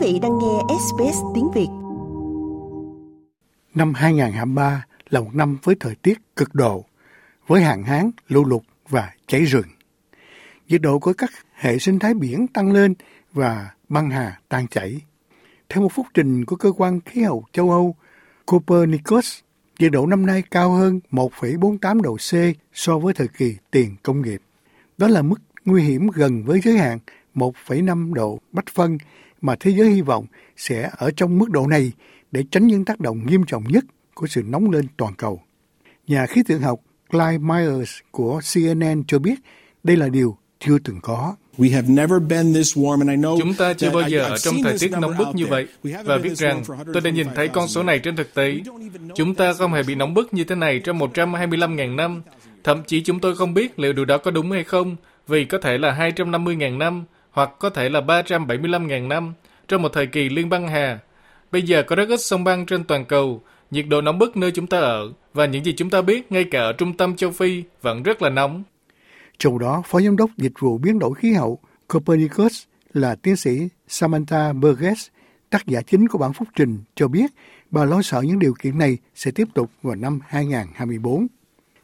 vị đang nghe SBS tiếng Việt. Năm 2023 là một năm với thời tiết cực độ, với hạn hán, lũ lụt và cháy rừng. Nhiệt độ của các hệ sinh thái biển tăng lên và băng hà tan chảy. Theo một phúc trình của cơ quan khí hậu châu Âu Copernicus, nhiệt độ năm nay cao hơn 1,48 độ C so với thời kỳ tiền công nghiệp. Đó là mức nguy hiểm gần với giới hạn 1,5 độ bách phân mà thế giới hy vọng sẽ ở trong mức độ này để tránh những tác động nghiêm trọng nhất của sự nóng lên toàn cầu. Nhà khí tượng học Clyde Myers của CNN cho biết đây là điều chưa từng có. Chúng ta chưa bao giờ ở trong thời tiết nóng bức như vậy và biết rằng tôi đã nhìn thấy con số này trên thực tế. Chúng ta không hề bị nóng bức như thế này trong 125.000 năm. Thậm chí chúng tôi không biết liệu điều đó có đúng hay không, vì có thể là 250.000 năm hoặc có thể là 375.000 năm trong một thời kỳ liên băng hà. Bây giờ có rất ít sông băng trên toàn cầu, nhiệt độ nóng bức nơi chúng ta ở và những gì chúng ta biết ngay cả ở trung tâm châu Phi vẫn rất là nóng. Trong đó, Phó Giám đốc Dịch vụ Biến đổi Khí hậu Copernicus là tiến sĩ Samantha Burgess, tác giả chính của bản phúc trình, cho biết bà lo sợ những điều kiện này sẽ tiếp tục vào năm 2024.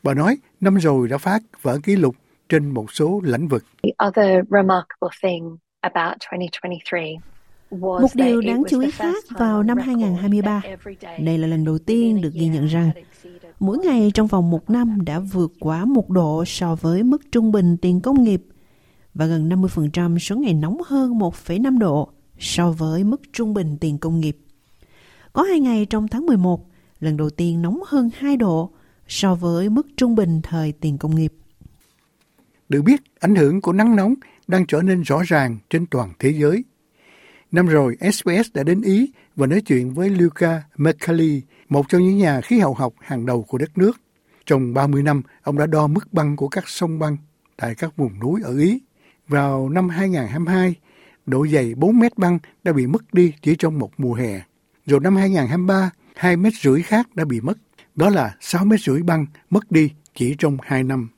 Bà nói năm rồi đã phát vỡ kỷ lục trên một số lĩnh vực. Một điều đáng chú ý khác vào năm 2023, đây là lần đầu tiên được ghi nhận rằng mỗi ngày trong vòng một năm đã vượt quá một độ so với mức trung bình tiền công nghiệp và gần 50% số ngày nóng hơn 1,5 độ so với mức trung bình tiền công nghiệp. Có hai ngày trong tháng 11, lần đầu tiên nóng hơn 2 độ so với mức trung bình thời tiền công nghiệp. Được biết, ảnh hưởng của nắng nóng đang trở nên rõ ràng trên toàn thế giới. Năm rồi, SBS đã đến Ý và nói chuyện với Luca Mercalli, một trong những nhà khí hậu học hàng đầu của đất nước. Trong 30 năm, ông đã đo mức băng của các sông băng tại các vùng núi ở Ý. Vào năm 2022, độ dày 4 mét băng đã bị mất đi chỉ trong một mùa hè. Rồi năm 2023, 2 mét rưỡi khác đã bị mất. Đó là 6 mét rưỡi băng mất đi chỉ trong 2 năm.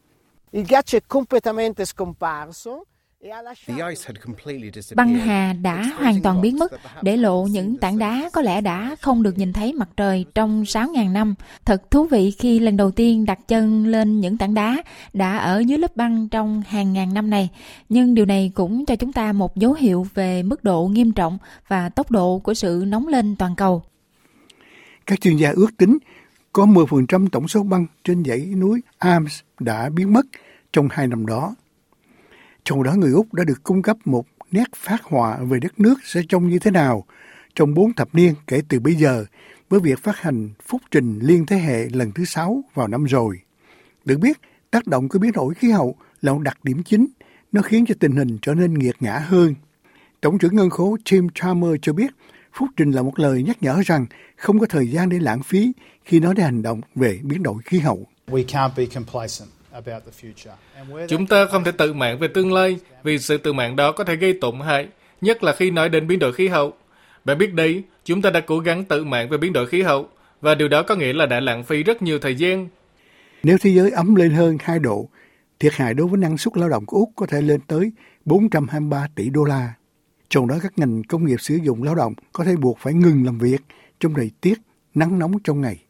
Băng hà đã hoàn toàn biến mất, để lộ những tảng đá có lẽ đã không được nhìn thấy mặt trời trong 6.000 năm. Thật thú vị khi lần đầu tiên đặt chân lên những tảng đá đã ở dưới lớp băng trong hàng ngàn năm này. Nhưng điều này cũng cho chúng ta một dấu hiệu về mức độ nghiêm trọng và tốc độ của sự nóng lên toàn cầu. Các chuyên gia ước tính có 10% tổng số băng trên dãy núi Alps đã biến mất trong hai năm đó. Trong đó người Úc đã được cung cấp một nét phát họa về đất nước sẽ trông như thế nào trong bốn thập niên kể từ bây giờ với việc phát hành phúc trình liên thế hệ lần thứ sáu vào năm rồi. Được biết, tác động của biến đổi khí hậu là một đặc điểm chính, nó khiến cho tình hình trở nên nghiệt ngã hơn. Tổng trưởng ngân khố Tim Chalmers cho biết, phúc trình là một lời nhắc nhở rằng không có thời gian để lãng phí khi nói đến hành động về biến đổi khí hậu. We can't be complacent. Chúng ta không thể tự mạng về tương lai vì sự tự mạng đó có thể gây tổn hại, nhất là khi nói đến biến đổi khí hậu. Bạn biết đấy, chúng ta đã cố gắng tự mạng về biến đổi khí hậu và điều đó có nghĩa là đã lãng phí rất nhiều thời gian. Nếu thế giới ấm lên hơn 2 độ, thiệt hại đối với năng suất lao động của Úc có thể lên tới 423 tỷ đô la. Trong đó các ngành công nghiệp sử dụng lao động có thể buộc phải ngừng làm việc trong thời tiết nắng nóng trong ngày.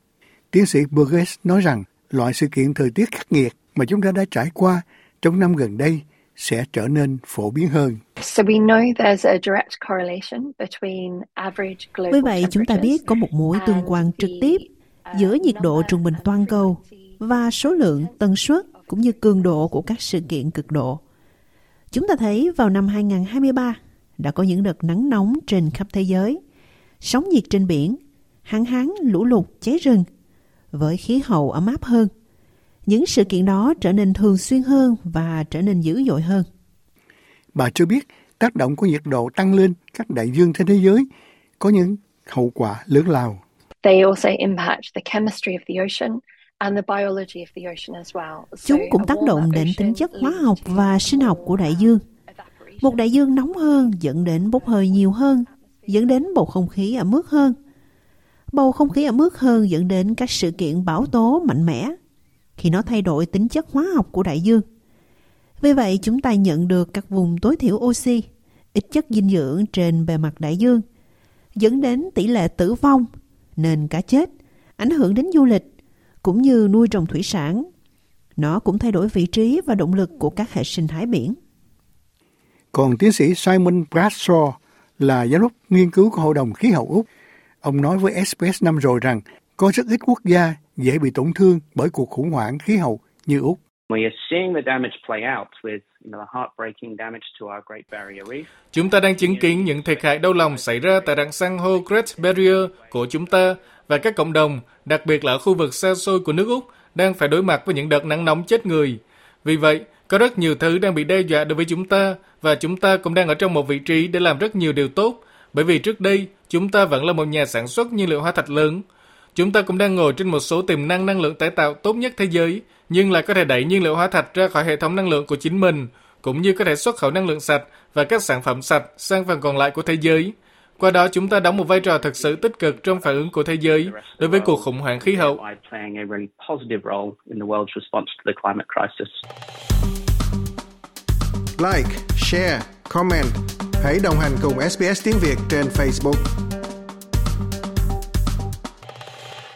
Tiến sĩ Burgess nói rằng loại sự kiện thời tiết khắc nghiệt mà chúng ta đã trải qua trong năm gần đây sẽ trở nên phổ biến hơn. Vì vậy, chúng ta biết có một mối tương quan trực tiếp giữa nhiệt độ trung bình toàn cầu và số lượng, tần suất cũng như cường độ của các sự kiện cực độ. Chúng ta thấy vào năm 2023 đã có những đợt nắng nóng trên khắp thế giới, sóng nhiệt trên biển, hạn hán, lũ lụt, cháy rừng với khí hậu ấm áp hơn những sự kiện đó trở nên thường xuyên hơn và trở nên dữ dội hơn. Bà cho biết tác động của nhiệt độ tăng lên các đại dương trên thế giới có những hậu quả lớn lao. They also impact the chemistry of the ocean Chúng cũng tác động đến tính chất hóa học và sinh học của đại dương. Một đại dương nóng hơn dẫn đến bốc hơi nhiều hơn, dẫn đến bầu không khí ẩm ướt hơn. Bầu không khí ẩm ướt hơn dẫn đến các sự kiện bão tố mạnh mẽ khi nó thay đổi tính chất hóa học của đại dương. Vì vậy, chúng ta nhận được các vùng tối thiểu oxy, ít chất dinh dưỡng trên bề mặt đại dương dẫn đến tỷ lệ tử vong, nên cá chết, ảnh hưởng đến du lịch, cũng như nuôi trồng thủy sản. Nó cũng thay đổi vị trí và động lực của các hệ sinh thái biển. Còn tiến sĩ Simon Bradshaw là giám đốc nghiên cứu của Hội đồng Khí hậu Úc. Ông nói với SBS năm rồi rằng có rất ít quốc gia dễ bị tổn thương bởi cuộc khủng hoảng khí hậu như Úc. Chúng ta đang chứng kiến những thiệt hại đau lòng xảy ra tại rặng san hô Great Barrier của chúng ta và các cộng đồng, đặc biệt là ở khu vực xa xôi của nước Úc, đang phải đối mặt với những đợt nắng nóng chết người. Vì vậy, có rất nhiều thứ đang bị đe dọa đối với chúng ta và chúng ta cũng đang ở trong một vị trí để làm rất nhiều điều tốt. Bởi vì trước đây, chúng ta vẫn là một nhà sản xuất nhiên liệu hóa thạch lớn. Chúng ta cũng đang ngồi trên một số tiềm năng năng lượng tái tạo tốt nhất thế giới, nhưng lại có thể đẩy nhiên liệu hóa thạch ra khỏi hệ thống năng lượng của chính mình, cũng như có thể xuất khẩu năng lượng sạch và các sản phẩm sạch sang phần còn lại của thế giới. Qua đó chúng ta đóng một vai trò thực sự tích cực trong phản ứng của thế giới đối với cuộc khủng hoảng khí hậu. Like, share, comment. Hãy đồng hành cùng SBS tiếng Việt trên Facebook.